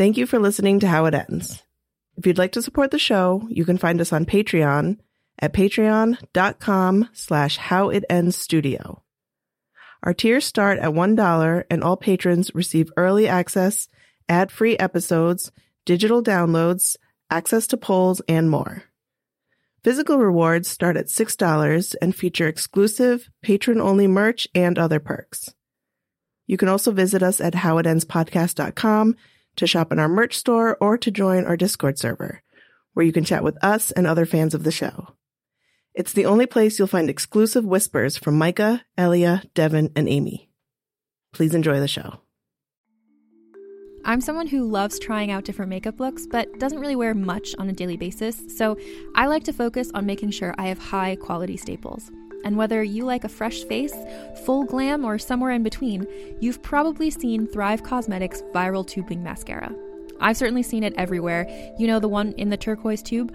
Thank you for listening to How It Ends. If you'd like to support the show, you can find us on Patreon at patreon.com slash howitendstudio. Our tiers start at $1 and all patrons receive early access, ad-free episodes, digital downloads, access to polls, and more. Physical rewards start at $6 and feature exclusive, patron-only merch and other perks. You can also visit us at howitendspodcast.com to shop in our merch store or to join our Discord server, where you can chat with us and other fans of the show. It's the only place you'll find exclusive whispers from Micah, Elia, Devin, and Aimee. Please enjoy the show. I'm someone who loves trying out different makeup looks, but doesn't really wear much on a daily basis, so I like to focus on making sure I have high quality staples. And whether you like a fresh face, full glam, or somewhere in between, you've probably seen Thrive Causemetics Viral Tubing Mascara. I've certainly seen it everywhere. You know, the one in the turquoise tube?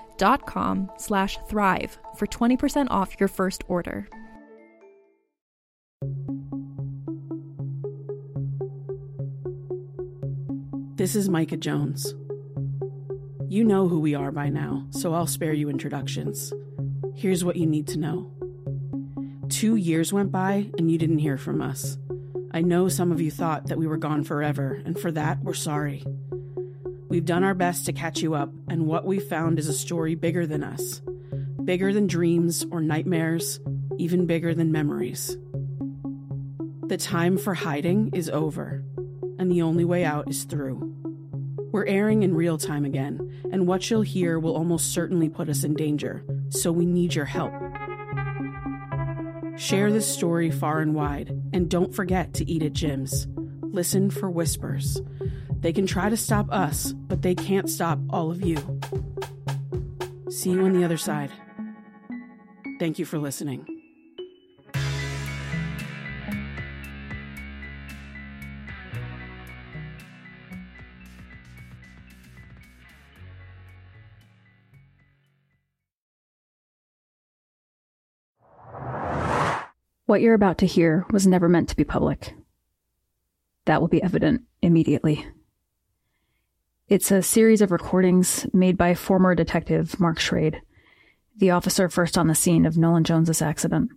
com slash thrive for 20% off your first order. This is Micah Jones. You know who we are by now, so I'll spare you introductions. Here's what you need to know. Two years went by and you didn't hear from us. I know some of you thought that we were gone forever, and for that, we're sorry. We've done our best to catch you up, and what we've found is a story bigger than us. Bigger than dreams or nightmares, even bigger than memories. The time for hiding is over, and the only way out is through. We're airing in real time again, and what you'll hear will almost certainly put us in danger, so we need your help. Share this story far and wide, and don't forget to eat at gyms. Listen for whispers. They can try to stop us, but they can't stop all of you. See you on the other side. Thank you for listening. What you're about to hear was never meant to be public. That will be evident immediately. It's a series of recordings made by former detective Mark Schrade, the officer first on the scene of Nolan Jones's accident.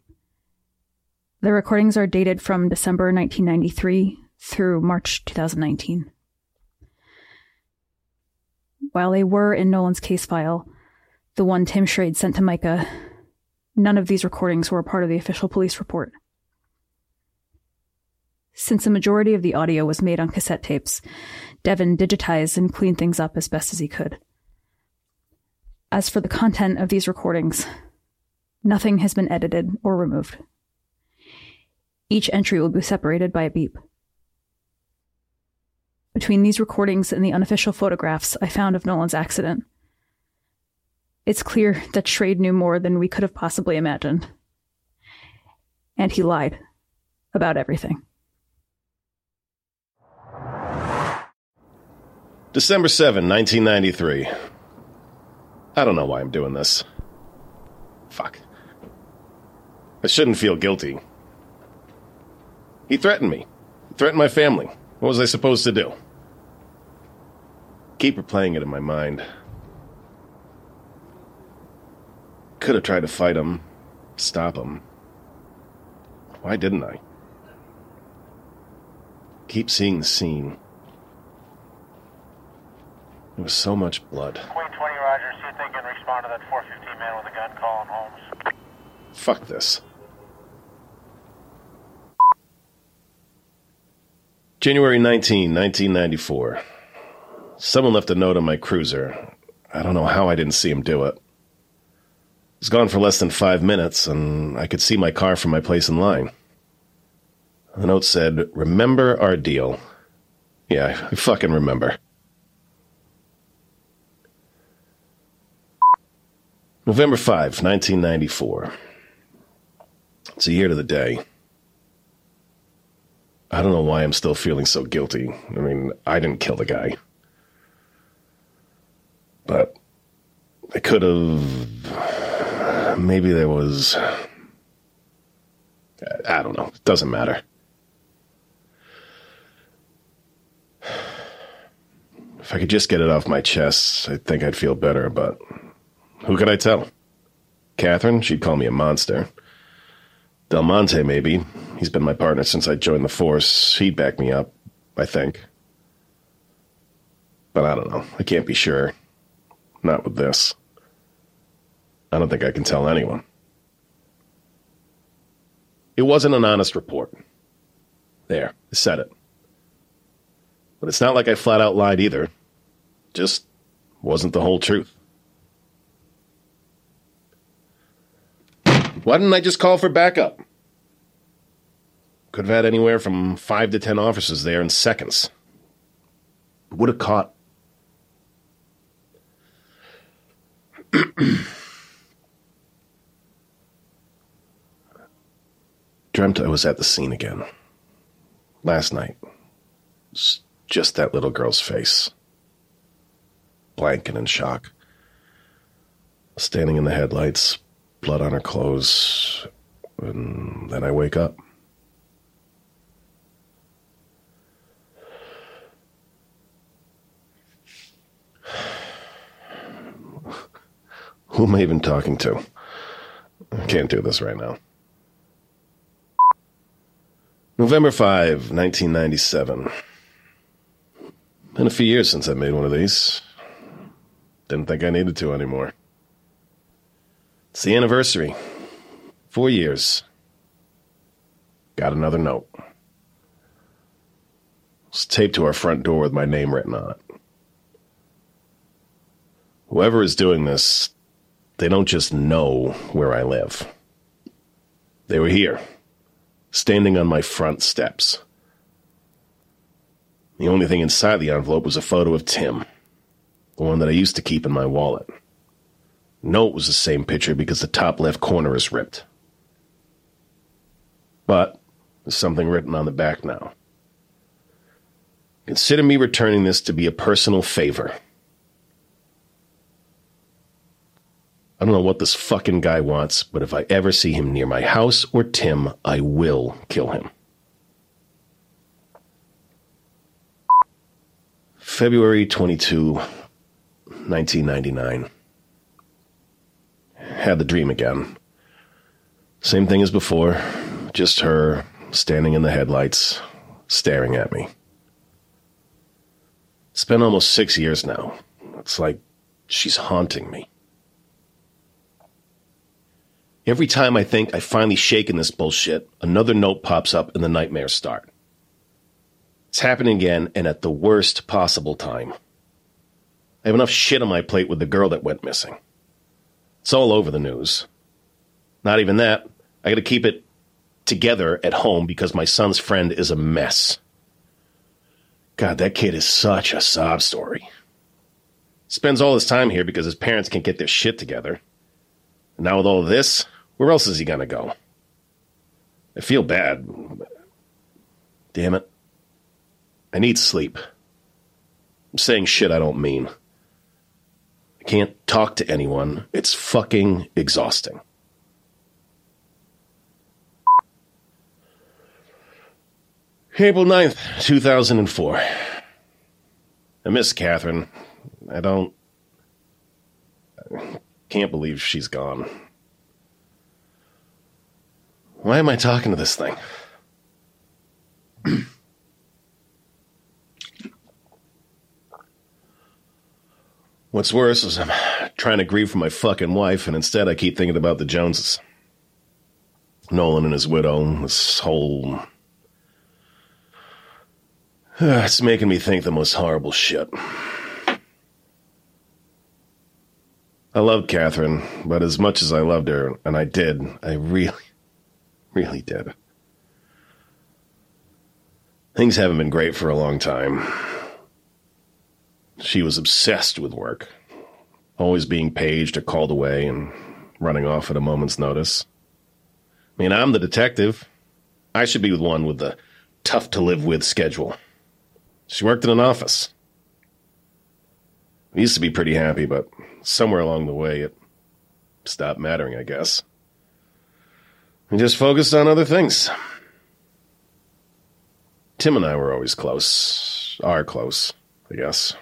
The recordings are dated from December 1993 through March 2019. While they were in Nolan's case file, the one Tim Schrade sent to Micah, none of these recordings were part of the official police report. Since the majority of the audio was made on cassette tapes, Devin digitized and cleaned things up as best as he could. As for the content of these recordings, nothing has been edited or removed. Each entry will be separated by a beep. Between these recordings and the unofficial photographs I found of Nolan's accident, it's clear that Schrade knew more than we could have possibly imagined. And he lied about everything. December 7, 1993. I don't know why I'm doing this. Fuck. I shouldn't feel guilty. He threatened me. He threatened my family. What was I supposed to do? Keep replaying it in my mind. Could have tried to fight him, stop him. Why didn't I? Keep seeing the scene. There was so much blood. Queen 20, Roger. See if they can respond to that 415 man with a gun calling Holmes. Fuck this. January 19, 1994. Someone left a note on my cruiser. I don't know how I didn't see him do it. It was gone for less than five minutes, and I could see my car from my place in line. The note said, Remember our deal. Yeah, I fucking remember. November 5, 1994. It's a year to the day. I don't know why I'm still feeling so guilty. I mean, I didn't kill the guy. But I could have. Maybe there was. I don't know. It doesn't matter. If I could just get it off my chest, I think I'd feel better, but who could I tell? Catherine, she'd call me a monster. Del Monte, maybe. He's been my partner since I joined the force. He'd back me up, I think. But I don't know. I can't be sure. Not with this. I don't think I can tell anyone. It wasn't an honest report. There, I said it. But it's not like I flat out lied either. Just wasn't the whole truth. Why didn't I just call for backup? Could have had anywhere from five to ten officers there in seconds. Would have caught. Dreamt I was at the scene again. Last night. It's just that little girl's face. Blank and in shock. Standing in the headlights, blood on her clothes, and then I wake up. Who am I even talking to? I can't do this right now. November 5, 1997. Been a few years since I made one of these. Didn't think I needed to anymore. It's the anniversary. Four years. Got another note. It's taped to our front door with my name written on it. Whoever is doing this, they don't just know where I live. They were here, standing on my front steps. The only thing inside the envelope was a photo of Tim, the one that I used to keep in my wallet. No, it was the same picture because the top left corner is ripped. But there's something written on the back now. Consider me returning this to be a personal favor. I don't know what this fucking guy wants, but if I ever see him near my house or Tim, I will kill him. February 22, 1999. Had the dream again. Same thing as before, just her standing in the headlights, staring at me. It's been almost six years now. It's like she's haunting me. Every time I think I've finally shaken this bullshit, another note pops up and the nightmares start. It's happening again and at the worst possible time. I have enough shit on my plate with the girl that went missing. It's all over the news. Not even that. I gotta keep it together at home because my son's friend is a mess. God, that kid is such a sob story. Spends all his time here because his parents can't get their shit together. And now with all of this, where else is he gonna go? I feel bad. Damn it. I need sleep. I'm saying shit I don't mean. Can't talk to anyone. It's fucking exhausting. April 9th, 2004. I miss Catherine. I don't. I can't believe she's gone. Why am I talking to this thing? What's worse is I'm trying to grieve for my fucking wife, and instead I keep thinking about the Joneses. Nolan and his widow, this whole. it's making me think the most horrible shit. I loved Catherine, but as much as I loved her, and I did, I really, really did. Things haven't been great for a long time. She was obsessed with work, always being paged or called away and running off at a moment's notice. I mean, I'm the detective. I should be the one with the tough to live with schedule. She worked in an office. We used to be pretty happy, but somewhere along the way it stopped mattering, I guess. We just focused on other things. Tim and I were always close. Are close, I guess.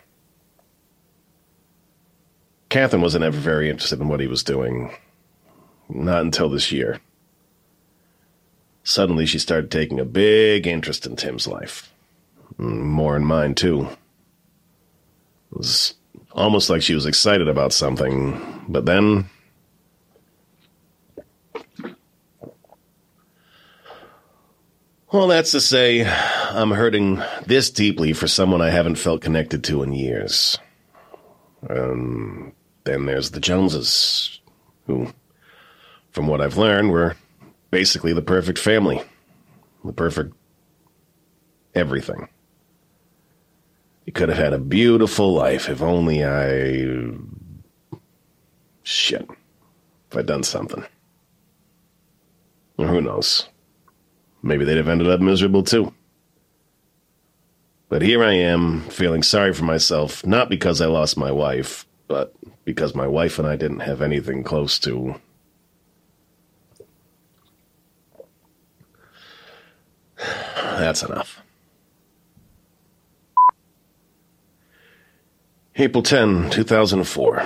Catherine wasn't ever very interested in what he was doing. Not until this year. Suddenly, she started taking a big interest in Tim's life. More in mine, too. It was almost like she was excited about something, but then. Well, that's to say, I'm hurting this deeply for someone I haven't felt connected to in years. Um, then there's the Joneses, who, from what I've learned, were basically the perfect family. The perfect everything. You could have had a beautiful life if only I. Shit. If I'd done something. Or who knows? Maybe they'd have ended up miserable too. But here I am, feeling sorry for myself, not because I lost my wife, but because my wife and I didn't have anything close to. That's enough. April 10, 2004.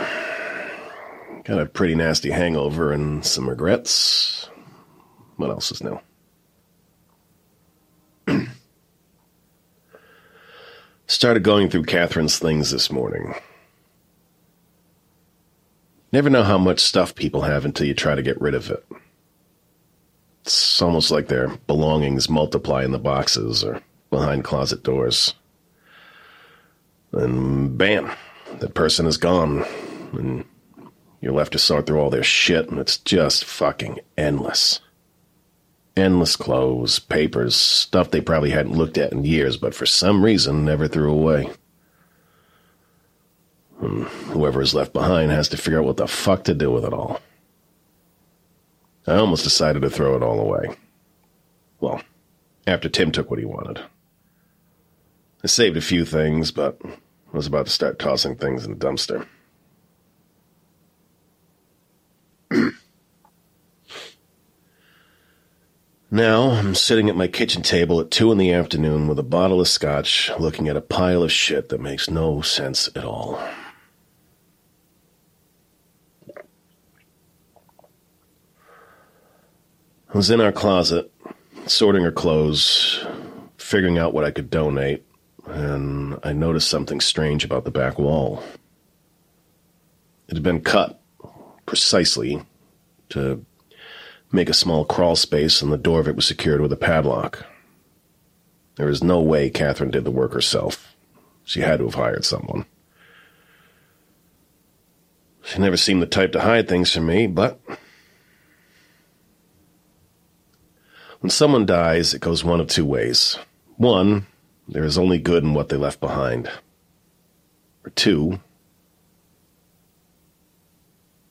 Got a pretty nasty hangover and some regrets. What else is new? Started going through Catherine's things this morning. You never know how much stuff people have until you try to get rid of it. It's almost like their belongings multiply in the boxes or behind closet doors. And bam, that person is gone. And you're left to sort through all their shit, and it's just fucking endless. Endless clothes, papers, stuff they probably hadn't looked at in years, but for some reason never threw away. Whoever is left behind has to figure out what the fuck to do with it all. I almost decided to throw it all away. Well, after Tim took what he wanted. I saved a few things, but I was about to start tossing things in the dumpster. now I'm sitting at my kitchen table at two in the afternoon with a bottle of scotch, looking at a pile of shit that makes no sense at all. Was in our closet, sorting her clothes, figuring out what I could donate, and I noticed something strange about the back wall. It had been cut precisely to make a small crawl space, and the door of it was secured with a padlock. There is no way Catherine did the work herself. She had to have hired someone. She never seemed the type to hide things from me, but when someone dies, it goes one of two ways. One, there is only good in what they left behind. Or two,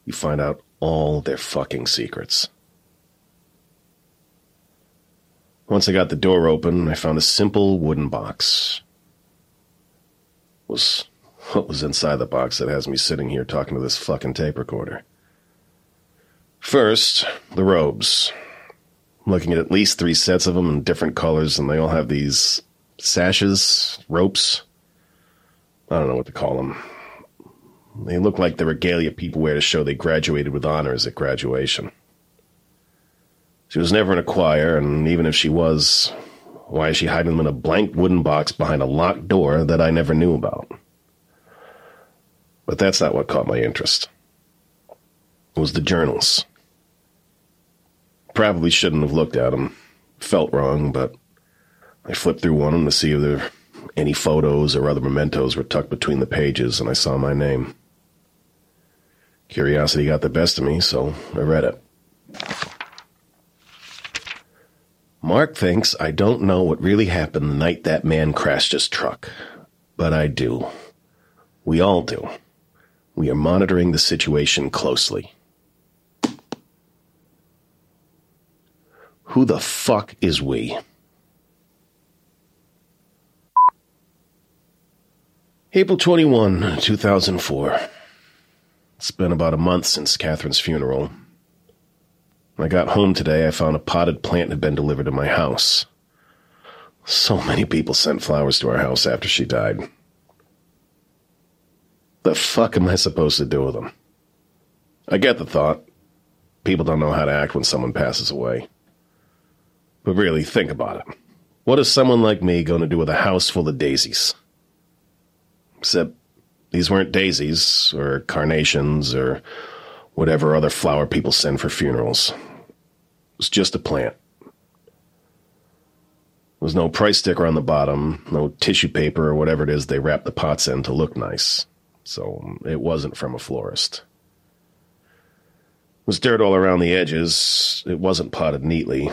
you find out all their fucking secrets. Once I got the door open, I found a simple wooden box. Was what was inside the box that has me sitting here talking to this fucking tape recorder? First, the robes. Looking at at least three sets of them in different colors, and they all have these sashes, ropes. I don't know what to call them. They look like the regalia people wear to show they graduated with honors at graduation. She was never in a choir, and even if she was, why is she hiding them in a blank wooden box behind a locked door that I never knew about? But that's not what caught my interest. It was the journals. Probably shouldn't have looked at them. Felt wrong, but I flipped through one of them to see if there any photos or other mementos were tucked between the pages, and I saw my name. Curiosity got the best of me, so I read it. Mark thinks I don't know what really happened the night that man crashed his truck. But I do. We all do. We are monitoring the situation closely. Who the fuck is we? April 21, 2004. It's been about a month since Catherine's funeral. When I got home today, I found a potted plant had been delivered to my house. So many people sent flowers to our house after she died. The fuck am I supposed to do with them? I get the thought. People don't know how to act when someone passes away. But really, think about it. What is someone like me going to do with a house full of daisies? Except these weren't daisies or carnations or whatever other flower people send for funerals. It was just a plant. There was no price sticker on the bottom, no tissue paper or whatever it is they wrap the pots in to look nice. So um, it wasn't from a florist. It was dirt all around the edges. It wasn't potted neatly.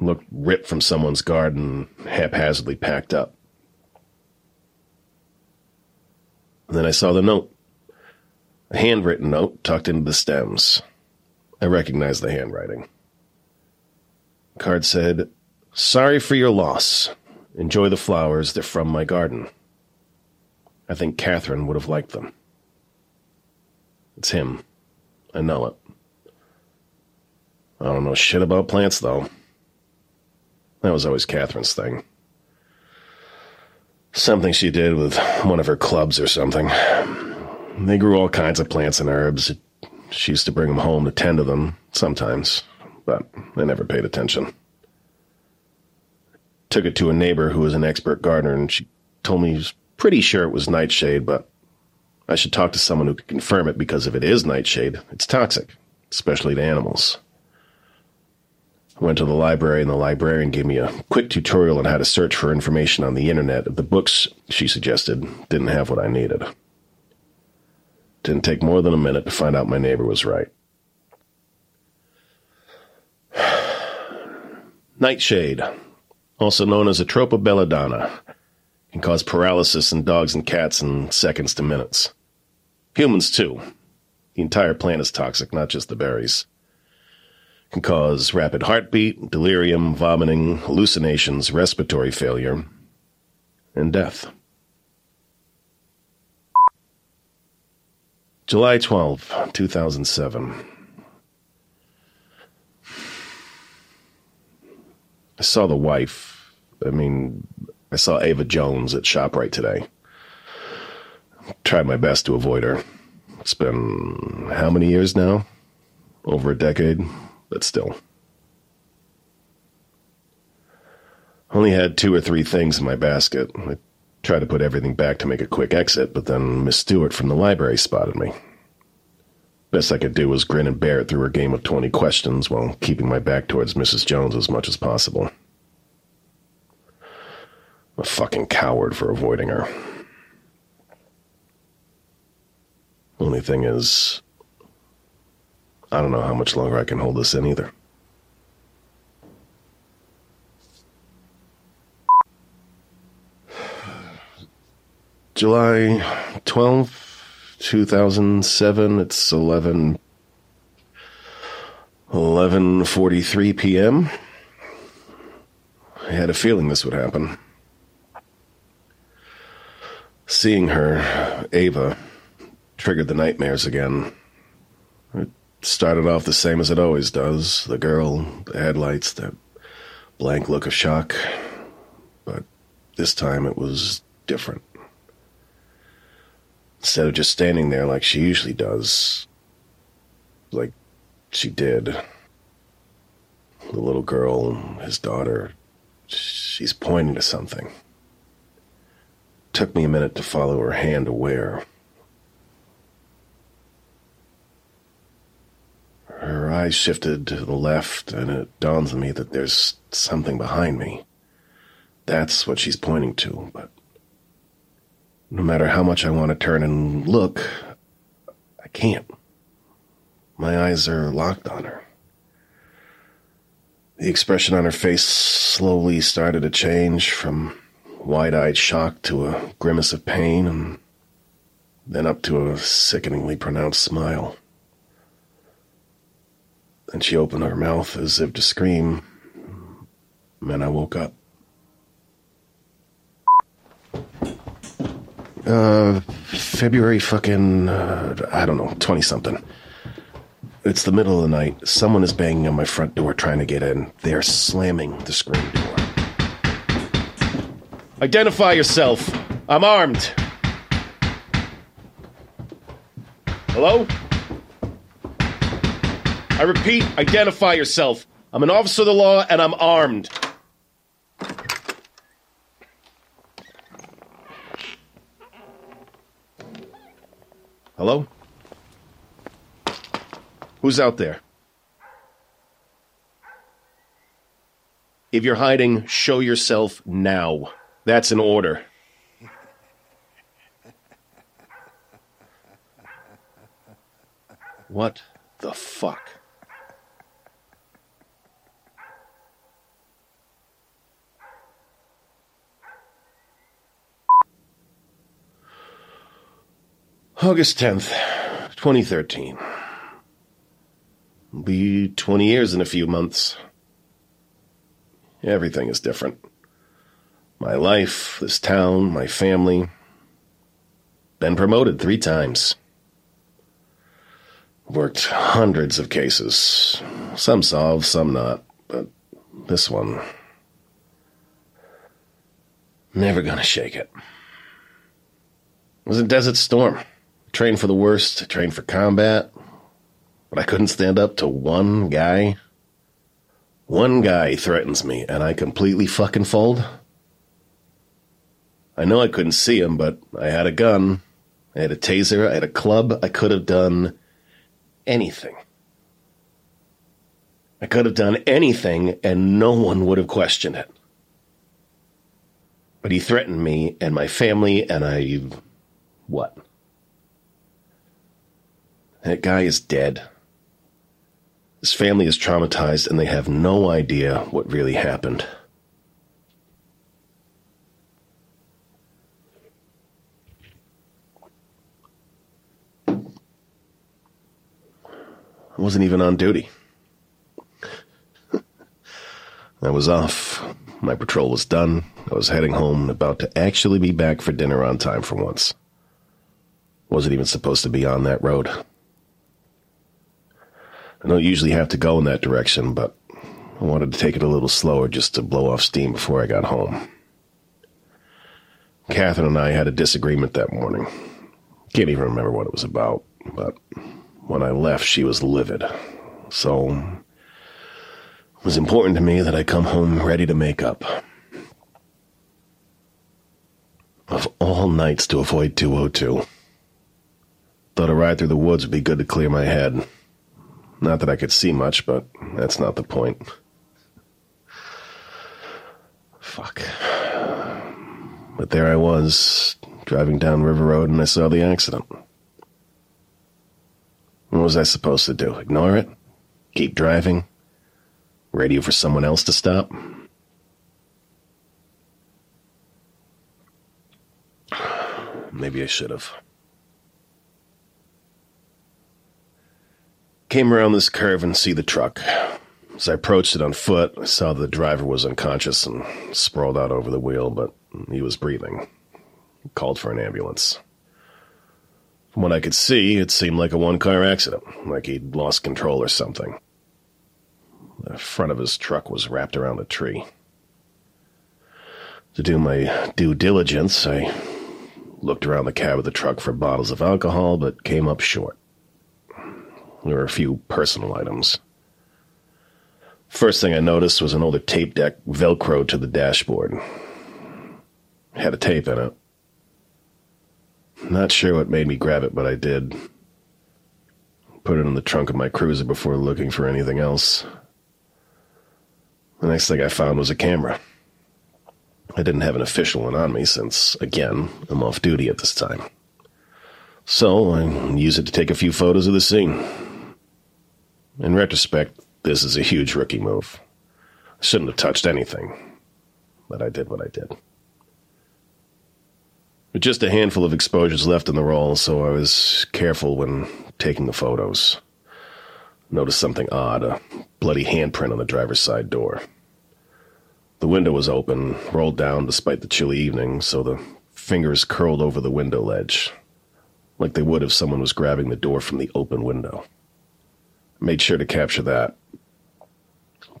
Looked ripped from someone's garden, haphazardly packed up. And then I saw the note. A handwritten note tucked into the stems. I recognized the handwriting. The card said, Sorry for your loss. Enjoy the flowers. They're from my garden. I think Catherine would have liked them. It's him. I know it. I don't know shit about plants, though. That was always Catherine's thing. Something she did with one of her clubs or something. They grew all kinds of plants and herbs. She used to bring them home to tend to them, sometimes, but I never paid attention. Took it to a neighbor who was an expert gardener, and she told me she was pretty sure it was nightshade, but I should talk to someone who could confirm it because if it is nightshade, it's toxic, especially to animals. Went to the library, and the librarian gave me a quick tutorial on how to search for information on the internet. The books she suggested didn't have what I needed. Didn't take more than a minute to find out my neighbor was right. Nightshade, also known as Atropa belladonna, can cause paralysis in dogs and cats in seconds to minutes. Humans, too. The entire plant is toxic, not just the berries can cause rapid heartbeat, delirium, vomiting, hallucinations, respiratory failure, and death. July 12, 2007. I saw the wife. I mean, I saw Ava Jones at ShopRite today. Tried my best to avoid her. It's been how many years now? Over a decade but still. Only had two or three things in my basket. I tried to put everything back to make a quick exit, but then Miss Stewart from the library spotted me. Best I could do was grin and bear it through her game of 20 questions while keeping my back towards Mrs. Jones as much as possible. A fucking coward for avoiding her. Only thing is, I don't know how much longer I can hold this in either. July 12, 2007. It's 11 11:43 p.m. I had a feeling this would happen. Seeing her, Ava, triggered the nightmares again started off the same as it always does the girl, the headlights, that blank look of shock. But this time it was different. Instead of just standing there like she usually does, like she did, The little girl, his daughter, she's pointing to something. Took me a minute to follow her hand to where. Her eyes shifted to the left, and it dawns on me that there's something behind me. That's what she's pointing to, but no matter how much I want to turn and look, I can't. My eyes are locked on her. The expression on her face slowly started to change from wide eyed shock to a grimace of pain, and then up to a sickeningly pronounced smile. Then she opened her mouth as if to scream, and I woke up. Uh, February fucking, uh, I don't know, 20 something. It's the middle of the night. Someone is banging on my front door trying to get in. They are slamming the screen door. Identify yourself. I'm armed. Hello? I repeat, identify yourself. I'm an officer of the law and I'm armed. Hello? Who's out there? If you're hiding, show yourself now. That's an order. What the fuck? August 10th, 2013. It'll be 20 years in a few months. Everything is different. My life, this town, my family. Been promoted three times. Worked hundreds of cases. Some solved, some not. But this one. Never gonna shake it. It was a desert storm. Trained for the worst, trained for combat. But I couldn't stand up to one guy. One guy threatens me, and I completely fucking fold. I know I couldn't see him, but I had a gun. I had a taser. I had a club. I could have done anything. I could have done anything, and no one would have questioned it. But he threatened me and my family, and I. What? That guy is dead. His family is traumatized and they have no idea what really happened. I wasn't even on duty. I was off. My patrol was done. I was heading home about to actually be back for dinner on time for once. Wasn't even supposed to be on that road. I don't usually have to go in that direction, but I wanted to take it a little slower just to blow off steam before I got home. Catherine and I had a disagreement that morning. Can't even remember what it was about, but when I left, she was livid. So it was important to me that I come home ready to make up. Of all nights to avoid 202. Thought a ride through the woods would be good to clear my head. Not that I could see much, but that's not the point. Fuck. But there I was, driving down River Road, and I saw the accident. What was I supposed to do? Ignore it? Keep driving? Radio for someone else to stop? Maybe I should have. Came around this curve and see the truck. As I approached it on foot, I saw the driver was unconscious and sprawled out over the wheel, but he was breathing. Called for an ambulance. From what I could see, it seemed like a one car accident, like he'd lost control or something. The front of his truck was wrapped around a tree. To do my due diligence, I looked around the cab of the truck for bottles of alcohol, but came up short. There were a few personal items. First thing I noticed was an older tape deck velcroed to the dashboard. Had a tape in it. Not sure what made me grab it, but I did. Put it in the trunk of my cruiser before looking for anything else. The next thing I found was a camera. I didn't have an official one on me since, again, I'm off duty at this time. So I used it to take a few photos of the scene. In retrospect, this is a huge rookie move. I shouldn't have touched anything, but I did what I did. With just a handful of exposures left in the roll, so I was careful when taking the photos. Noticed something odd a bloody handprint on the driver's side door. The window was open, rolled down despite the chilly evening, so the fingers curled over the window ledge, like they would if someone was grabbing the door from the open window. Made sure to capture that.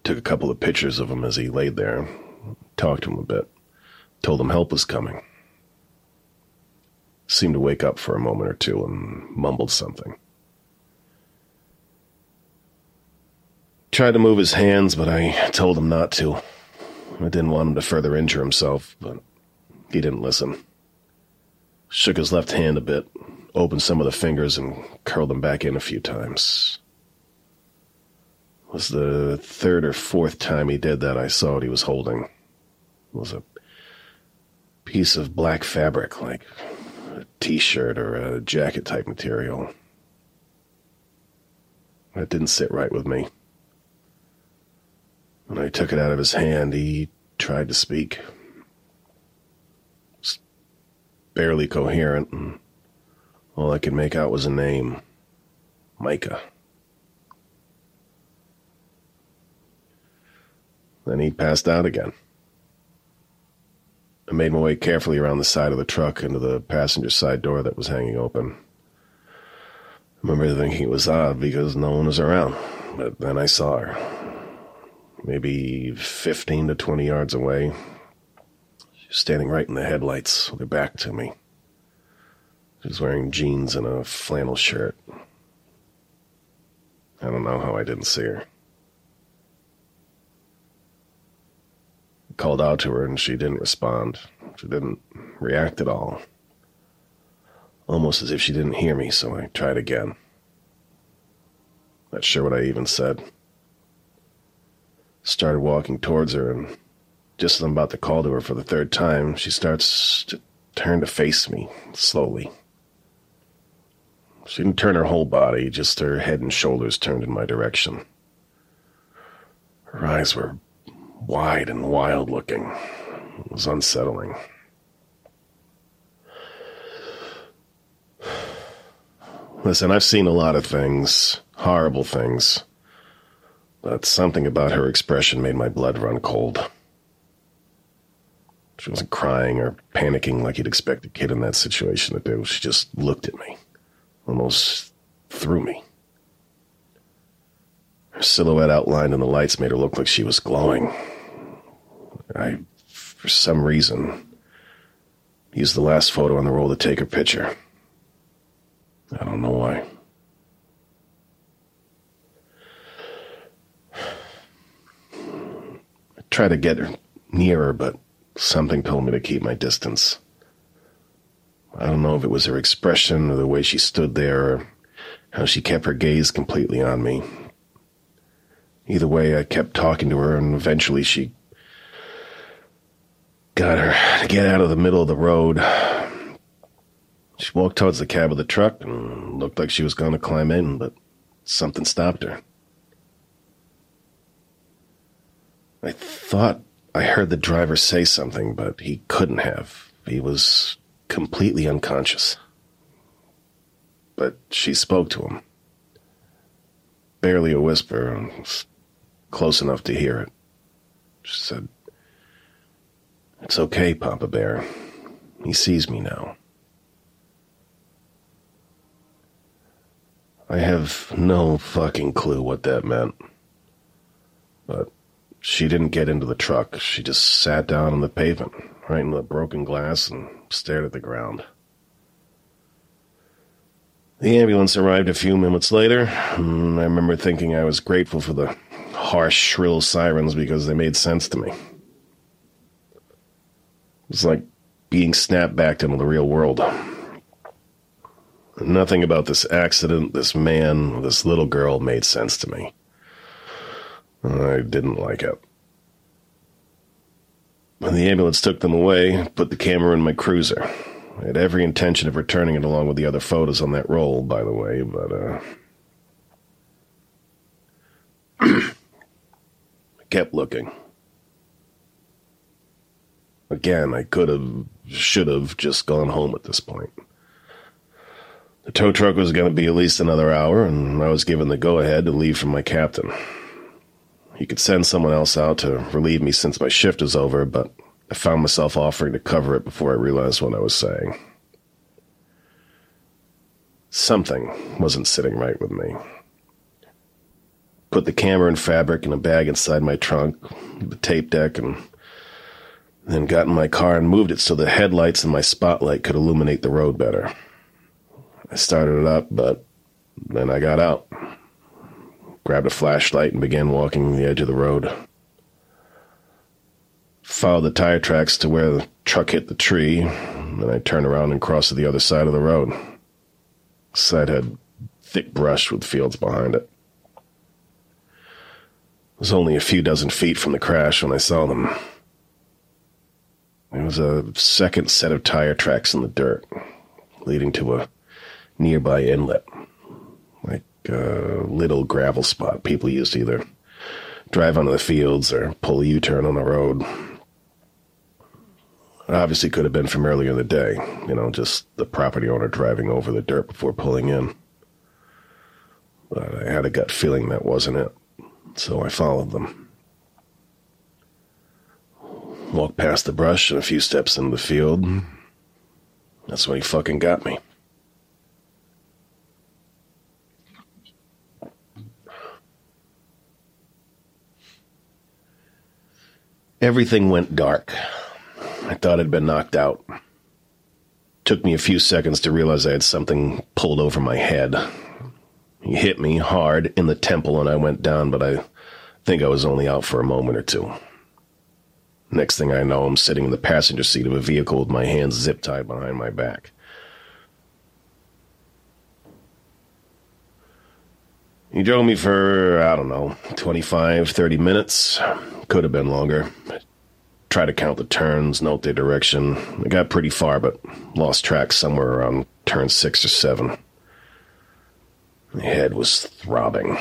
Took a couple of pictures of him as he laid there, talked to him a bit, told him help was coming. Seemed to wake up for a moment or two and mumbled something. Tried to move his hands, but I told him not to. I didn't want him to further injure himself, but he didn't listen. Shook his left hand a bit, opened some of the fingers, and curled them back in a few times. Was the third or fourth time he did that I saw what he was holding. It was a piece of black fabric, like a t-shirt or a jacket type material. That didn't sit right with me. When I took it out of his hand, he tried to speak. Was barely coherent, and all I could make out was a name Micah. Then he passed out again. I made my way carefully around the side of the truck into the passenger side door that was hanging open. I remember thinking it was odd because no one was around, but then I saw her maybe 15 to 20 yards away. She was standing right in the headlights with her back to me. She was wearing jeans and a flannel shirt. I don't know how I didn't see her. Called out to her and she didn't respond. She didn't react at all. Almost as if she didn't hear me, so I tried again. Not sure what I even said started walking towards her, and just as I'm about to call to her for the third time, she starts to turn to face me slowly. She didn't turn her whole body, just her head and shoulders turned in my direction. Her eyes were wide and wild looking. It was unsettling. Listen, I've seen a lot of things, horrible things but something about her expression made my blood run cold. She wasn't crying or panicking like you'd expect a kid in that situation to do. She just looked at me, almost through me. Her silhouette outlined in the lights made her look like she was glowing. I, for some reason, used the last photo on the roll to take her picture. I don't know why. try to get her nearer, but something told me to keep my distance. I don't know if it was her expression or the way she stood there or how she kept her gaze completely on me. Either way, I kept talking to her, and eventually she got her to get out of the middle of the road. She walked towards the cab of the truck and looked like she was going to climb in, but something stopped her. I thought I heard the driver say something, but he couldn't have. He was completely unconscious. But she spoke to him. Barely a whisper, close enough to hear it. She said, It's okay, Papa Bear. He sees me now. I have no fucking clue what that meant. But she didn't get into the truck. She just sat down on the pavement, right in the broken glass, and stared at the ground. The ambulance arrived a few minutes later, and I remember thinking I was grateful for the harsh, shrill sirens because they made sense to me. It was like being snapped back into the real world. Nothing about this accident, this man, this little girl made sense to me. I didn't like it. When the ambulance took them away, put the camera in my cruiser. I had every intention of returning it along with the other photos on that roll, by the way, but, uh. Kept looking. Again, I could have, should have just gone home at this point. The tow truck was going to be at least another hour, and I was given the go ahead to leave from my captain. He could send someone else out to relieve me since my shift was over, but I found myself offering to cover it before I realized what I was saying. Something wasn't sitting right with me. Put the camera and fabric in a bag inside my trunk, the tape deck, and then got in my car and moved it so the headlights and my spotlight could illuminate the road better. I started it up, but then I got out, grabbed a flashlight, and began walking the edge of the road. Followed the tire tracks to where the truck hit the tree, then I turned around and crossed to the other side of the road. Side had thick brush with fields behind it. Was only a few dozen feet from the crash when I saw them. There was a second set of tire tracks in the dirt, leading to a nearby inlet, like a little gravel spot people used to either drive onto the fields or pull a U turn on the road. It obviously could have been from earlier in the day, you know, just the property owner driving over the dirt before pulling in. But I had a gut feeling that wasn't it, so I followed them. Walked past the brush and a few steps into the field. That's when he fucking got me. Everything went dark. I thought I'd been knocked out. Took me a few seconds to realize I had something pulled over my head. He hit me hard in the temple and I went down, but I think I was only out for a moment or two. Next thing I know, I'm sitting in the passenger seat of a vehicle with my hands zip tied behind my back. He drove me for, I don't know, 25, 30 minutes. Could have been longer. Try to count the turns, note their direction. I got pretty far, but lost track somewhere around turn six or seven. My head was throbbing.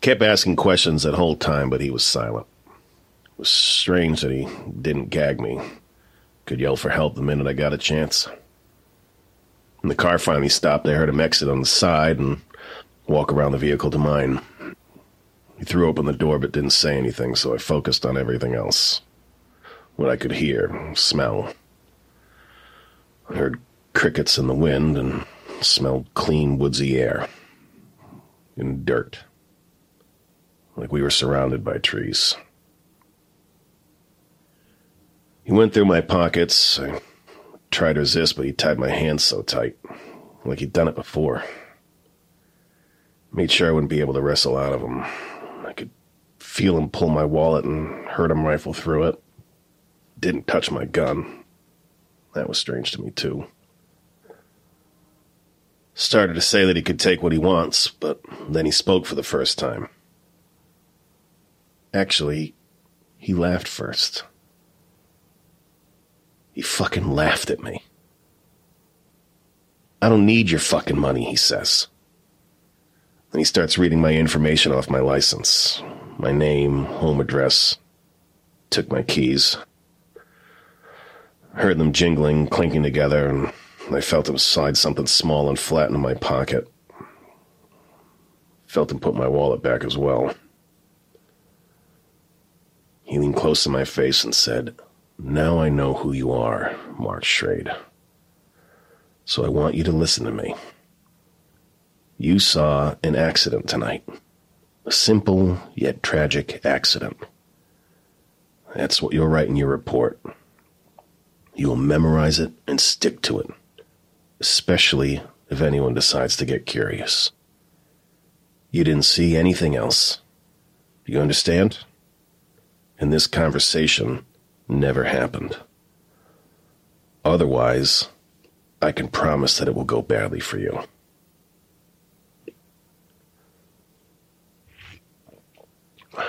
Kept asking questions that whole time, but he was silent. It was strange that he didn't gag me. Could yell for help the minute I got a chance. When the car finally stopped, I heard him exit on the side and walk around the vehicle to mine. He threw open the door but didn't say anything, so I focused on everything else. What I could hear, smell. I heard crickets in the wind and smelled clean, woodsy air. And dirt. Like we were surrounded by trees. He went through my pockets. I tried to resist, but he tied my hands so tight, like he'd done it before. Made sure I wouldn't be able to wrestle out of him. I could feel him pull my wallet and heard him rifle through it. Didn't touch my gun. That was strange to me, too. Started to say that he could take what he wants, but then he spoke for the first time. Actually, he laughed first. He fucking laughed at me. I don't need your fucking money, he says. Then he starts reading my information off my license my name, home address. Took my keys. Heard them jingling, clinking together, and I felt him slide something small and flat into my pocket. Felt him put my wallet back as well. He leaned close to my face and said, Now I know who you are, Mark Schrade. So I want you to listen to me. You saw an accident tonight. A simple yet tragic accident. That's what you'll write in your report. You will memorize it and stick to it. especially if anyone decides to get curious. You didn't see anything else. You understand? And this conversation never happened. Otherwise, I can promise that it will go badly for you.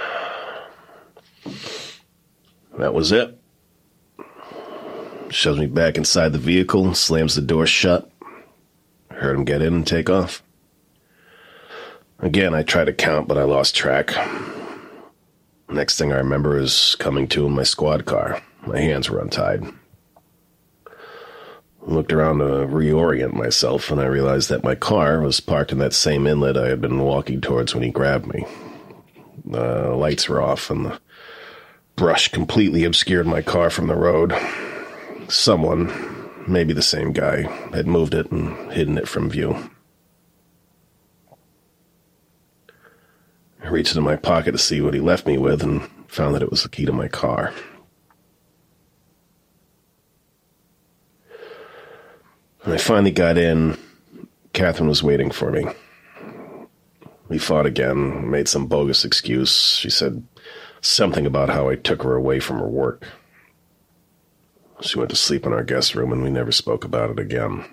That was it. Shoves me back inside the vehicle, slams the door shut. Heard him get in and take off. Again, I tried to count, but I lost track. Next thing I remember is coming to in my squad car. My hands were untied. looked around to reorient myself, and I realized that my car was parked in that same inlet I had been walking towards when he grabbed me. The lights were off, and the brush completely obscured my car from the road. Someone, maybe the same guy, had moved it and hidden it from view. I reached into my pocket to see what he left me with and found that it was the key to my car. When I finally got in, Catherine was waiting for me. We fought again, made some bogus excuse. She said something about how I took her away from her work. She went to sleep in our guest room and we never spoke about it again.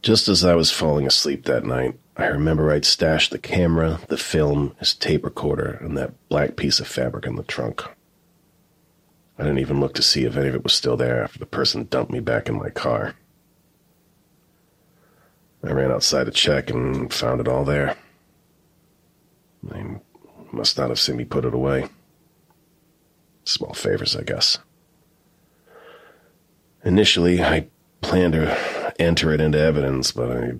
Just as I was falling asleep that night, I remember I'd stashed the camera, the film, his tape recorder, and that black piece of fabric in the trunk. I didn't even look to see if any of it was still there after the person dumped me back in my car. I ran outside to check and found it all there. They must not have seen me put it away. Small favors, I guess. Initially, I planned to enter it into evidence, but I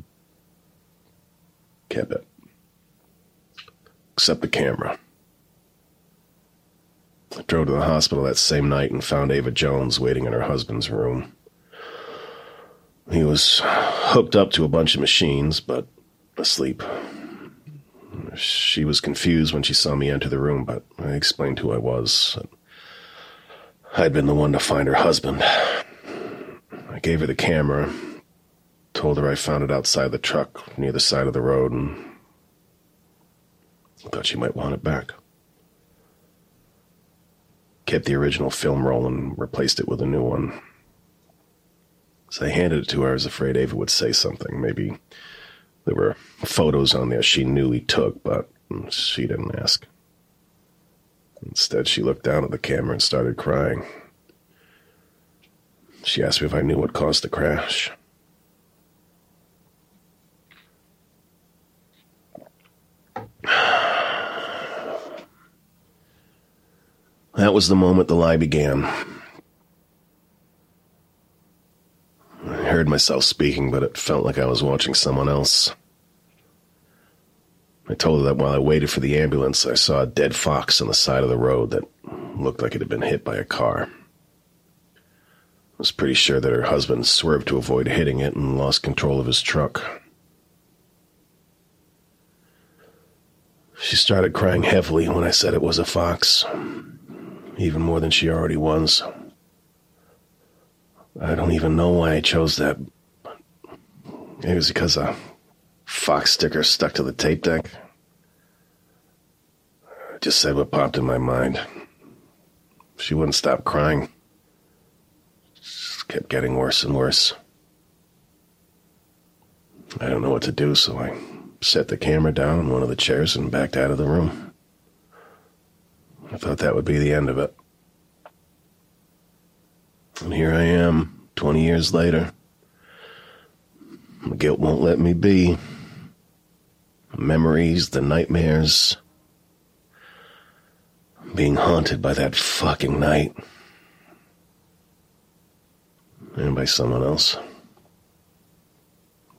kept it. Except the camera. I drove to the hospital that same night and found Ava Jones waiting in her husband's room. He was hooked up to a bunch of machines, but asleep. She was confused when she saw me enter the room, but I explained who I was. I'd been the one to find her husband. I gave her the camera, told her I found it outside the truck near the side of the road, and thought she might want it back. Kept the original film roll and replaced it with a new one. As I handed it to her, I was afraid Ava would say something. Maybe there were photos on there she knew he took, but she didn't ask. Instead, she looked down at the camera and started crying. She asked me if I knew what caused the crash. That was the moment the lie began. I heard myself speaking, but it felt like I was watching someone else. I told her that while I waited for the ambulance, I saw a dead fox on the side of the road that looked like it had been hit by a car. I was pretty sure that her husband swerved to avoid hitting it and lost control of his truck. She started crying heavily when I said it was a fox, even more than she already was. I don't even know why I chose that. It was because a fox sticker stuck to the tape deck. I just said what popped in my mind. She wouldn't stop crying. Just kept getting worse and worse. I don't know what to do, so I set the camera down on one of the chairs and backed out of the room. I thought that would be the end of it. And here I am, 20 years later. Guilt won't let me be. Memories, the nightmares. Being haunted by that fucking night. And by someone else.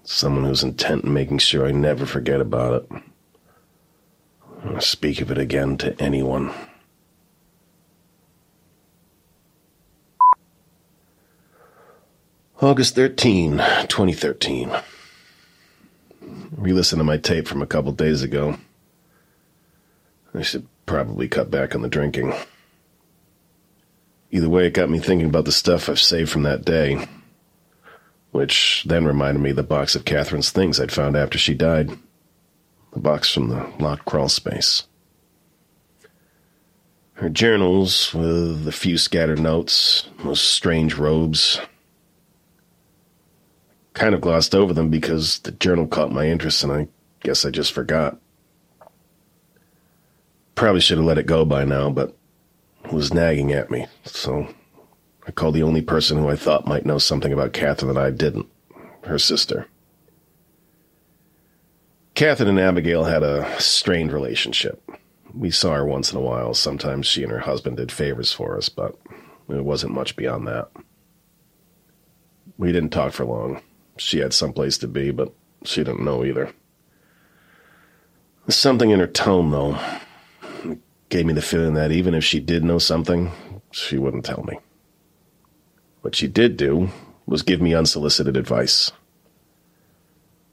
Someone who's intent in making sure I never forget about it. Or speak of it again to anyone. August 13, 2013. Re listen to my tape from a couple days ago. I should probably cut back on the drinking. Either way, it got me thinking about the stuff I've saved from that day. which then reminded me of the box of Catherine's things I'd found after she died. The box from the locked crawl space. Her journals with a few scattered notes, those strange robes. Kind of glossed over them because the journal caught my interest and I guess I just forgot. Probably should have let it go by now, but it was nagging at me, so I called the only person who I thought might know something about Catherine that I didn't her sister. Catherine and Abigail had a strained relationship. We saw her once in a while. Sometimes she and her husband did favors for us, but it wasn't much beyond that. We didn't talk for long. She had someplace to be, but she didn't know either. Something in her tone, though. Gave me the feeling that even if she did know something, she wouldn't tell me. What she did do was give me unsolicited advice.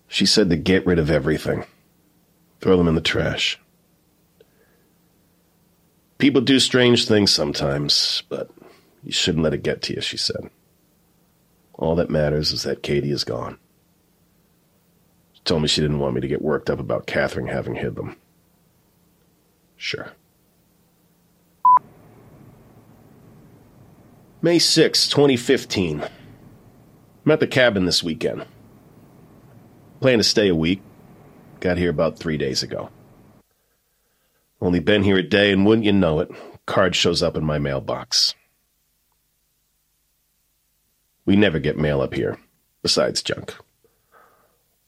She said to get rid of everything, throw them in the trash. People do strange things sometimes, but you shouldn't let it get to you, she said. All that matters is that Katie is gone. She told me she didn't want me to get worked up about Catherine having hid them. Sure. May 6, 2015. I'm at the cabin this weekend. Plan to stay a week. Got here about three days ago. Only been here a day, and wouldn't you know it, card shows up in my mailbox. We never get mail up here, besides junk.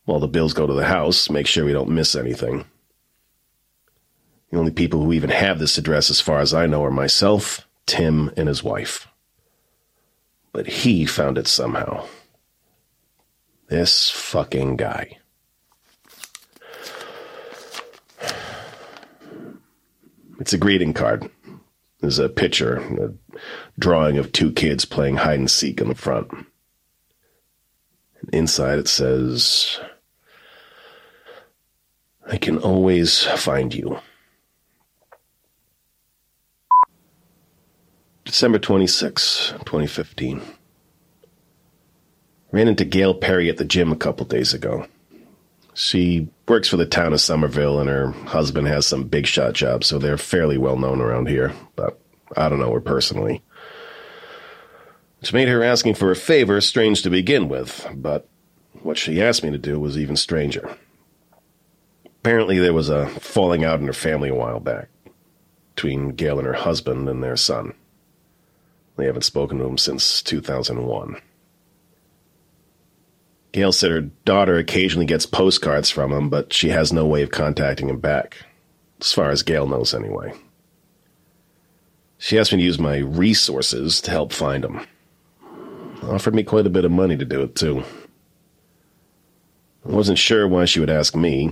While the bills go to the house, make sure we don't miss anything. The only people who even have this address, as far as I know, are myself, Tim, and his wife. But he found it somehow. This fucking guy. It's a greeting card. There's a picture, a drawing of two kids playing hide and seek in the front. Inside it says, I can always find you. December 26, 2015. Ran into Gail Perry at the gym a couple days ago. She works for the town of Somerville, and her husband has some big shot job, so they're fairly well known around here, but I don't know her personally. Which made her asking for a favor strange to begin with, but what she asked me to do was even stranger. Apparently, there was a falling out in her family a while back between Gail and her husband and their son. They haven't spoken to him since 2001. Gail said her daughter occasionally gets postcards from him, but she has no way of contacting him back. As far as Gail knows, anyway. She asked me to use my resources to help find him. Offered me quite a bit of money to do it, too. I wasn't sure why she would ask me.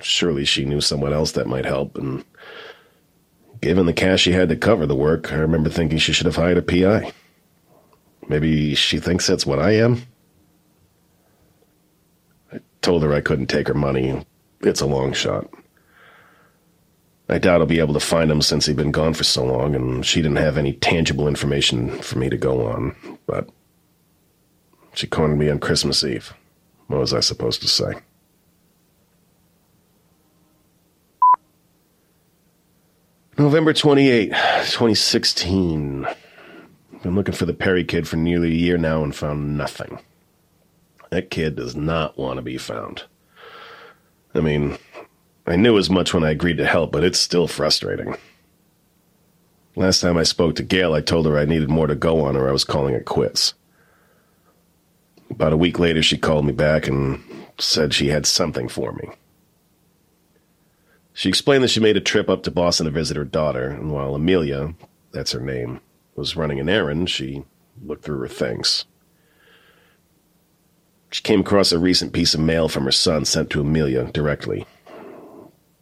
Surely she knew someone else that might help, and given the cash she had to cover the work, I remember thinking she should have hired a PI. Maybe she thinks that's what I am? Told her I couldn't take her money. It's a long shot. I doubt I'll be able to find him since he'd been gone for so long, and she didn't have any tangible information for me to go on. But she cornered me on Christmas Eve. What was I supposed to say? November 28, 2016. Been looking for the Perry kid for nearly a year now and found nothing. That kid does not want to be found. I mean, I knew as much when I agreed to help, but it's still frustrating. Last time I spoke to Gail, I told her I needed more to go on or I was calling it quits. About a week later, she called me back and said she had something for me. She explained that she made a trip up to Boston to visit her daughter, and while Amelia, that's her name, was running an errand, she looked through her things. She came across a recent piece of mail from her son sent to Amelia directly.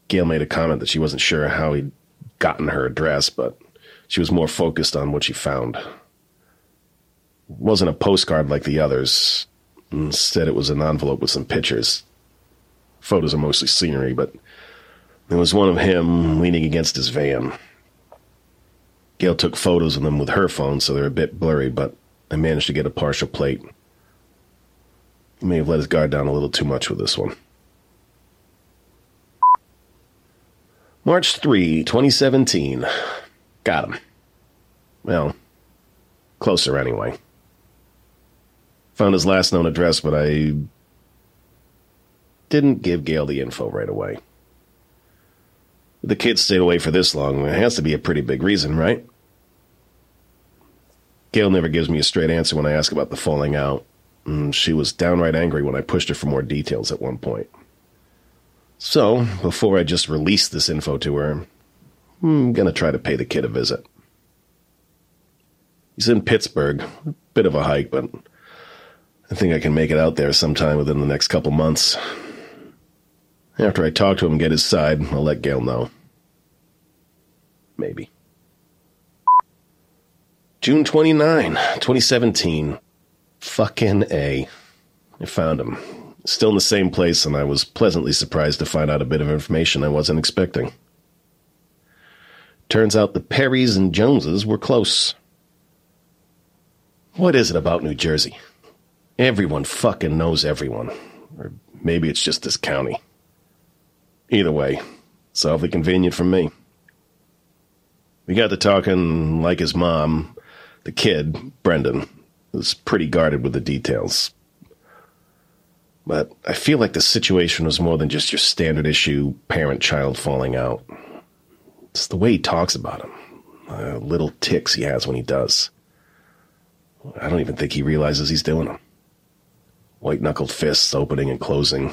Gail made a comment that she wasn't sure how he'd gotten her address, but she was more focused on what she found. It wasn't a postcard like the others. Instead, it was an envelope with some pictures. Photos are mostly scenery, but there was one of him leaning against his van. Gail took photos of them with her phone, so they're a bit blurry, but I managed to get a partial plate. May have let his guard down a little too much with this one. March 3, 2017. Got him. Well, closer anyway. Found his last known address, but I didn't give Gail the info right away. The kid stayed away for this long. It has to be a pretty big reason, right? Gail never gives me a straight answer when I ask about the falling out. And she was downright angry when I pushed her for more details at one point. So, before I just release this info to her, hmm, I'm gonna try to pay the kid a visit. He's in Pittsburgh. A bit of a hike, but I think I can make it out there sometime within the next couple months. After I talk to him and get his side, I'll let Gail know. Maybe. June 29, 2017. Fucking A. I found him. Still in the same place, and I was pleasantly surprised to find out a bit of information I wasn't expecting. Turns out the Perrys and Joneses were close. What is it about New Jersey? Everyone fucking knows everyone. Or maybe it's just this county. Either way, it's awfully convenient for me. We got to talking like his mom. The kid, Brendan, was pretty guarded with the details. But I feel like the situation was more than just your standard issue parent child falling out. It's the way he talks about him, uh, little ticks he has when he does. I don't even think he realizes he's doing them. White knuckled fists opening and closing.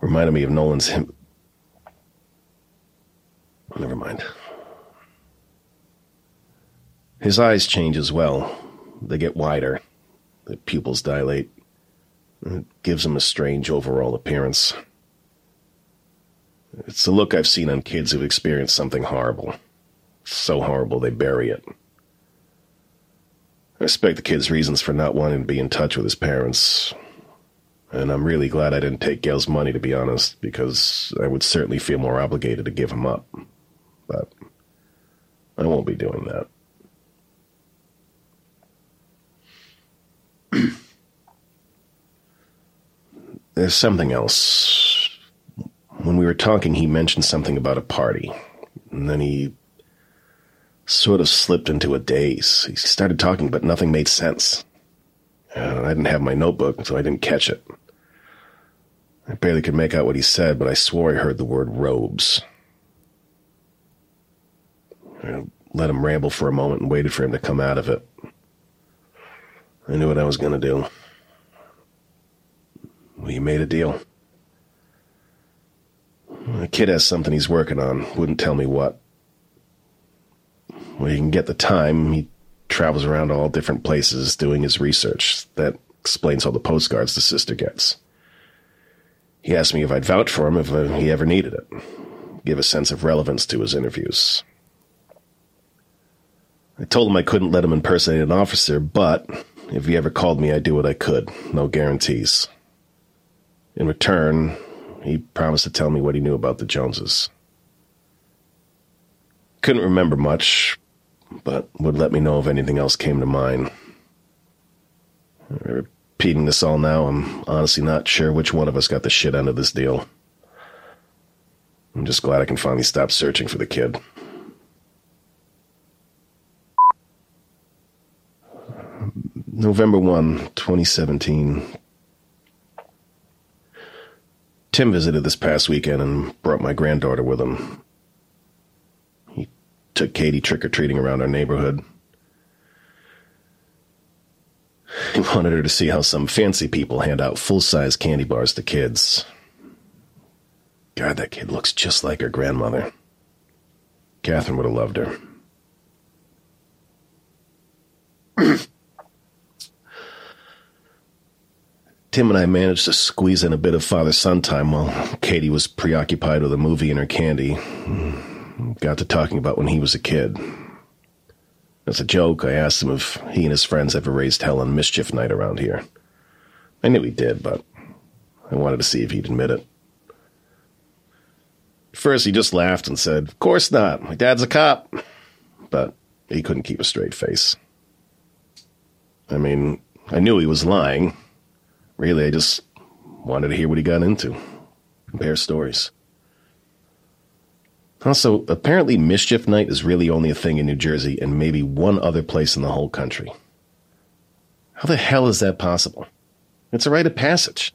Reminded me of Nolan's him. Never mind. His eyes change as well. They get wider. The pupils dilate. It gives them a strange overall appearance. It's the look I've seen on kids who've experienced something horrible. So horrible they bury it. I respect the kid's reasons for not wanting to be in touch with his parents. And I'm really glad I didn't take Gail's money, to be honest, because I would certainly feel more obligated to give him up. But I won't be doing that. There's something else. When we were talking, he mentioned something about a party. And then he sort of slipped into a daze. He started talking, but nothing made sense. Uh, I didn't have my notebook, so I didn't catch it. I barely could make out what he said, but I swore I heard the word robes. I let him ramble for a moment and waited for him to come out of it. I knew what I was going to do. We made a deal. The kid has something he's working on. Wouldn't tell me what. When he can get the time, he travels around all different places doing his research. That explains all the postcards the sister gets. He asked me if I'd vouch for him if uh, he ever needed it. Give a sense of relevance to his interviews. I told him I couldn't let him impersonate an officer, but if he ever called me, I'd do what I could. No guarantees. In return, he promised to tell me what he knew about the Joneses. Couldn't remember much, but would let me know if anything else came to mind. Repeating this all now, I'm honestly not sure which one of us got the shit end of this deal. I'm just glad I can finally stop searching for the kid. November 1, 2017. Tim visited this past weekend and brought my granddaughter with him. He took Katie trick or treating around our neighborhood. He wanted her to see how some fancy people hand out full size candy bars to kids. God, that kid looks just like her grandmother. Catherine would have loved her. Tim and I managed to squeeze in a bit of father son time while Katie was preoccupied with a movie and her candy. Got to talking about when he was a kid. As a joke, I asked him if he and his friends ever raised hell on mischief night around here. I knew he did, but I wanted to see if he'd admit it. First, he just laughed and said, Of course not. My dad's a cop. But he couldn't keep a straight face. I mean, I knew he was lying Really, I just wanted to hear what he got into, compare stories. Also, apparently, Mischief Night is really only a thing in New Jersey and maybe one other place in the whole country. How the hell is that possible? It's a rite of passage.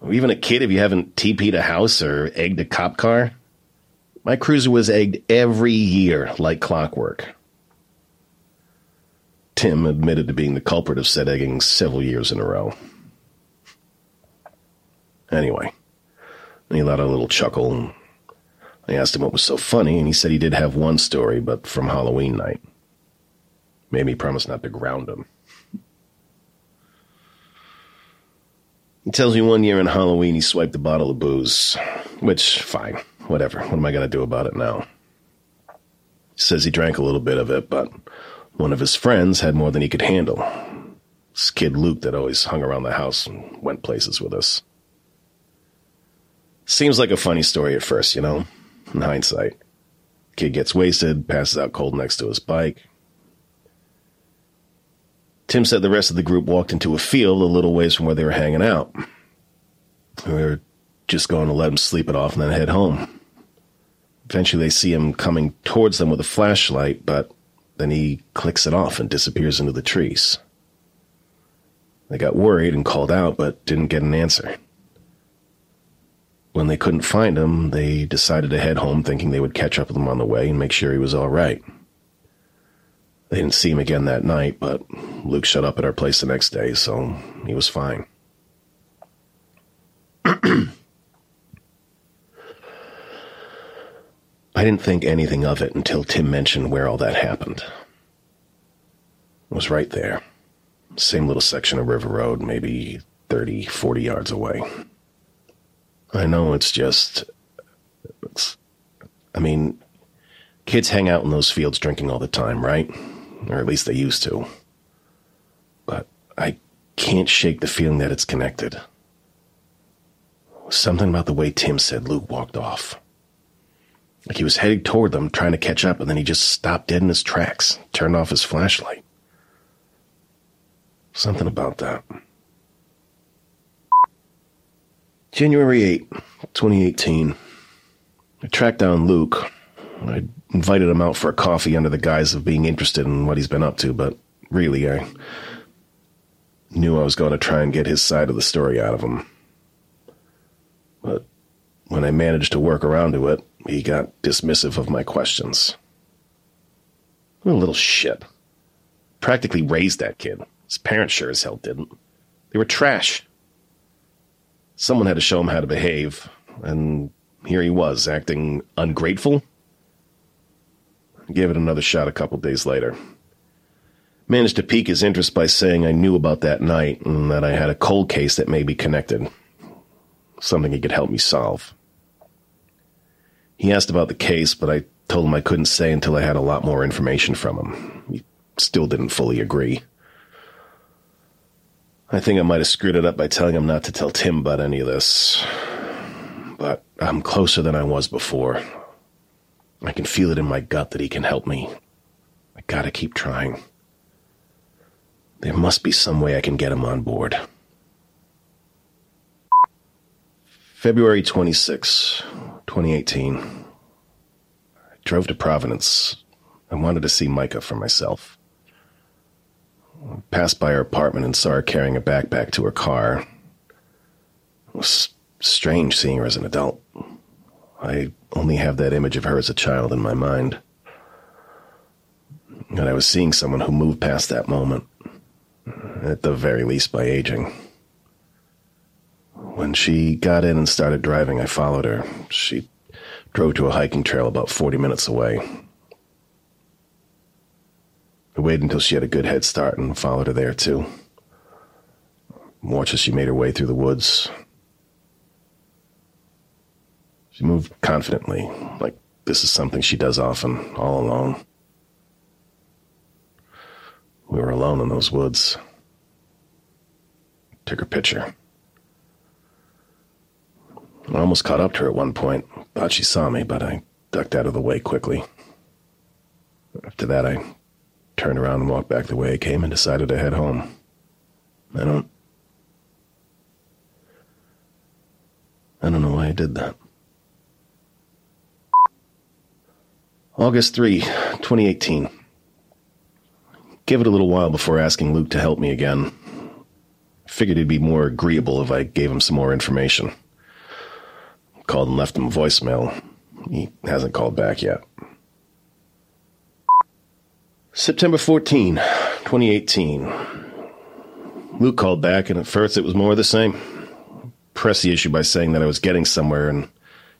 Or even a kid if you haven't TP'd a house or egged a cop car. My cruiser was egged every year like clockwork. Tim admitted to being the culprit of said egging several years in a row. Anyway, he let out a little chuckle. and I asked him what was so funny, and he said he did have one story, but from Halloween night. Made me promise not to ground him. He tells me one year in Halloween he swiped a bottle of booze, which, fine, whatever. What am I going to do about it now? He says he drank a little bit of it, but one of his friends had more than he could handle. This kid Luke that always hung around the house and went places with us. Seems like a funny story at first, you know, in hindsight. Kid gets wasted, passes out cold next to his bike. Tim said the rest of the group walked into a field a little ways from where they were hanging out. We were just going to let him sleep it off and then head home. Eventually, they see him coming towards them with a flashlight, but then he clicks it off and disappears into the trees. They got worried and called out, but didn't get an answer. When they couldn't find him, they decided to head home thinking they would catch up with him on the way and make sure he was all right. They didn't see him again that night, but Luke showed up at our place the next day, so he was fine. I didn't think anything of it until Tim mentioned where all that happened. It was right there. Same little section of River Road, maybe 30, 40 yards away. I know it's just. It's, I mean, kids hang out in those fields drinking all the time, right? or at least they used to. But I can't shake the feeling that it's connected. Something about the way Tim said Luke walked off. Like he was heading toward them, trying to catch up, and then he just stopped dead in his tracks, turned off his flashlight. Something about that. January 8, 2018. I tracked down Luke. I invited him out for a coffee under the guise of being interested in what he's been up to, but really, I knew I was going to try and get his side of the story out of him. But when I managed to work around to it, he got dismissive of my questions. What a little shit. Practically raised that kid. His parents sure as hell didn't. They were trash. Someone had to show him how to behave, and here he was, acting ungrateful I Gave it another shot a couple days later. Managed to pique his interest by saying I knew about that night and that I had a cold case that may be connected. Something he could help me solve. He asked about the case, but I told him I couldn't say until I had a lot more information from him. He still didn't fully agree. I think I might have screwed it up by telling him not to tell Tim about any of this. But I'm closer than I was before. I can feel it in my gut that he can help me. I gotta keep trying. There must be some way I can get him on board. February 26, 2018. I drove to Providence. I wanted to see Micah for myself. Passed by her apartment and saw her carrying a backpack to her car. It was strange seeing her as an adult. I only have that image of her as a child in my mind. And I was seeing someone who moved past that moment, at the very least by aging. When she got in and started driving, I followed her. She drove to a hiking trail about 40 minutes away. I waited until she had a good head start and followed her there, too. Watched as she made her way through the woods, she moved confidently, like this is something she does often, all alone. We were alone in those woods. Took her picture. I almost caught up to her at one point. Thought she saw me, but I ducked out of the way quickly. After that, I turned around and walked back the way I came and decided to head home. I don't. I don't know why I did that. August 3, 2018. Give it a little while before asking Luke to help me again. Figured he'd be more agreeable if I gave him some more information. Called and left him a voicemail. He hasn't called back yet. September 14, 2018. Luke called back, and at first it was more of the same. Pressed the issue by saying that I was getting somewhere, and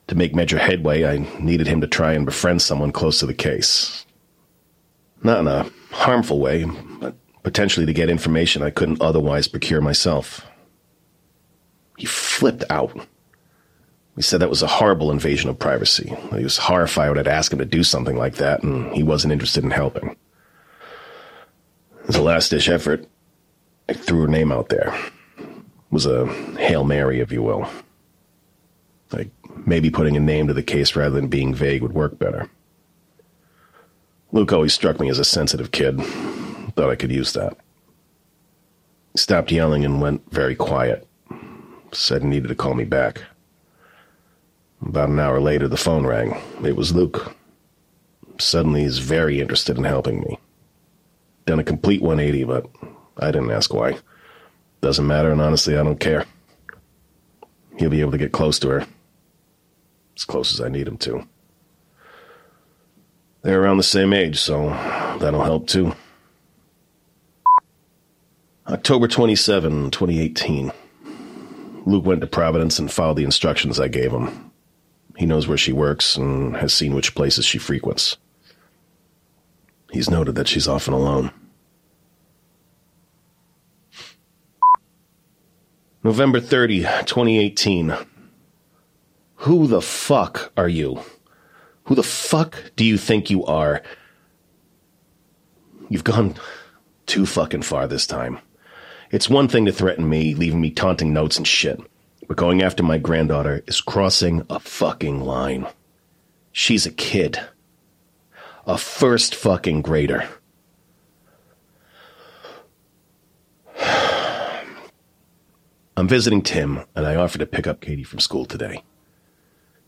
to make major headway, I needed him to try and befriend someone close to the case. Not in a harmful way, but potentially to get information I couldn't otherwise procure myself. He flipped out. He said that was a horrible invasion of privacy. He was horrified I'd ask him to do something like that, and he wasn't interested in helping. As a last ditch effort, I threw her name out there. It was a Hail Mary, if you will. Like, maybe putting a name to the case rather than being vague would work better. Luke always struck me as a sensitive kid. Thought I could use that. He stopped yelling and went very quiet. Said he needed to call me back. About an hour later, the phone rang. It was Luke. Suddenly, he's very interested in helping me. Done a complete 180, but I didn't ask why. Doesn't matter, and honestly, I don't care. He'll be able to get close to her. As close as I need him to. They're around the same age, so that'll help too. October 27, 2018. Luke went to Providence and followed the instructions I gave him. He knows where she works and has seen which places she frequents. He's noted that she's often alone. November 30, 2018. Who the fuck are you? Who the fuck do you think you are? You've gone too fucking far this time. It's one thing to threaten me, leaving me taunting notes and shit. But going after my granddaughter is crossing a fucking line. She's a kid. A first fucking grader. I'm visiting Tim, and I offered to pick up Katie from school today.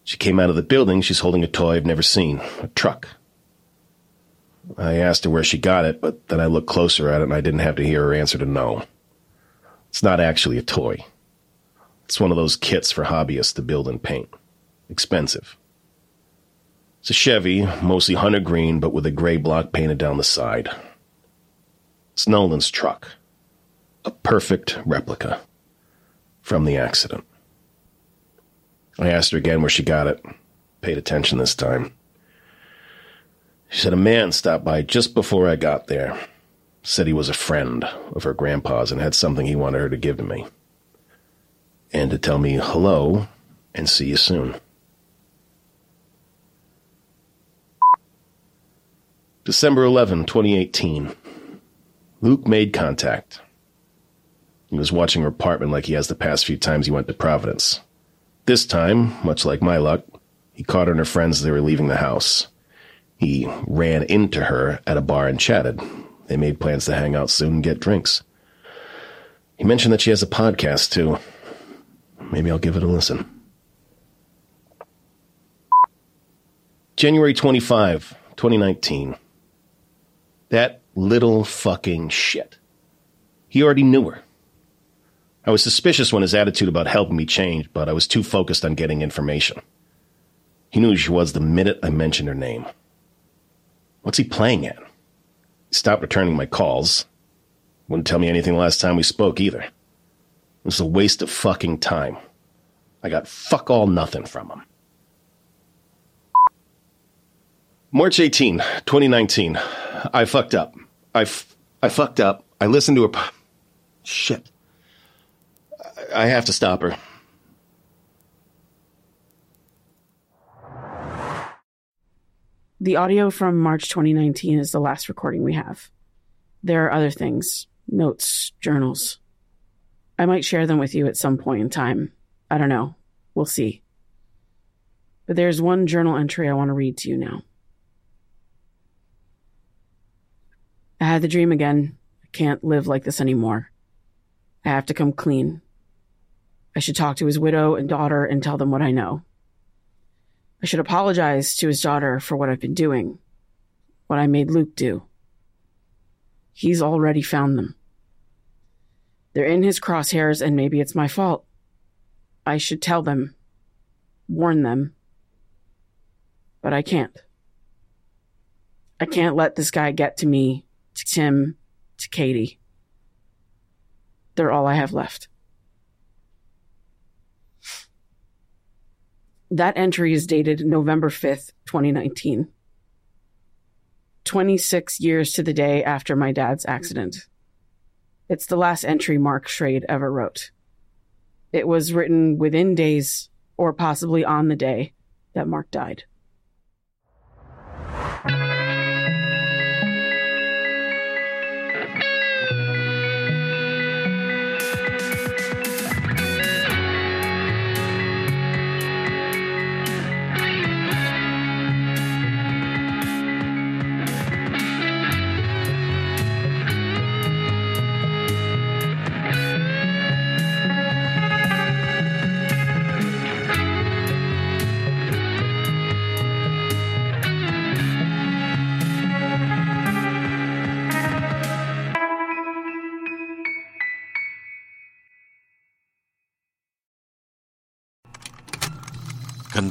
She came out of the building. She's holding a toy I've never seen a truck. I asked her where she got it, but then I looked closer at it and I didn't have to hear her answer to no. It's not actually a toy. It's one of those kits for hobbyists to build and paint. Expensive. It's a Chevy, mostly hunter green, but with a gray block painted down the side. It's Nolan's truck. A perfect replica from the accident. I asked her again where she got it. Paid attention this time. She said a man stopped by just before I got there. Said he was a friend of her grandpa's and had something he wanted her to give to me. And to tell me hello and see you soon. December 11, 2018. Luke made contact. He was watching her apartment like he has the past few times he went to Providence. This time, much like my luck, he caught her and her friends as they were leaving the house. He ran into her at a bar and chatted. They made plans to hang out soon and get drinks. He mentioned that she has a podcast, too. Maybe I'll give it a listen. January 25, 2019. That little fucking shit. He already knew her. I was suspicious when his attitude about helping me changed, but I was too focused on getting information. He knew who she was the minute I mentioned her name. What's he playing at? He stopped returning my calls. Wouldn't tell me anything last time we spoke either. It was a waste of fucking time. I got fuck all nothing from him. March 18, 2019. I fucked up. I, f- I fucked up. I listened to her. Shit. I have to stop her. The audio from March 2019 is the last recording we have. There are other things notes, journals. I might share them with you at some point in time. I don't know. We'll see. But there's one journal entry I want to read to you now. I had the dream again. I can't live like this anymore. I have to come clean. I should talk to his widow and daughter and tell them what I know. I should apologize to his daughter for what I've been doing, what I made Luke do. He's already found them. They're in his crosshairs, and maybe it's my fault. I should tell them, warn them, but I can't. I can't let this guy get to me, to Tim, to Katie. They're all I have left. That entry is dated November 5th, 2019. 26 years to the day after my dad's accident. It's the last entry Mark Schrade ever wrote. It was written within days, or possibly on the day, that Mark died.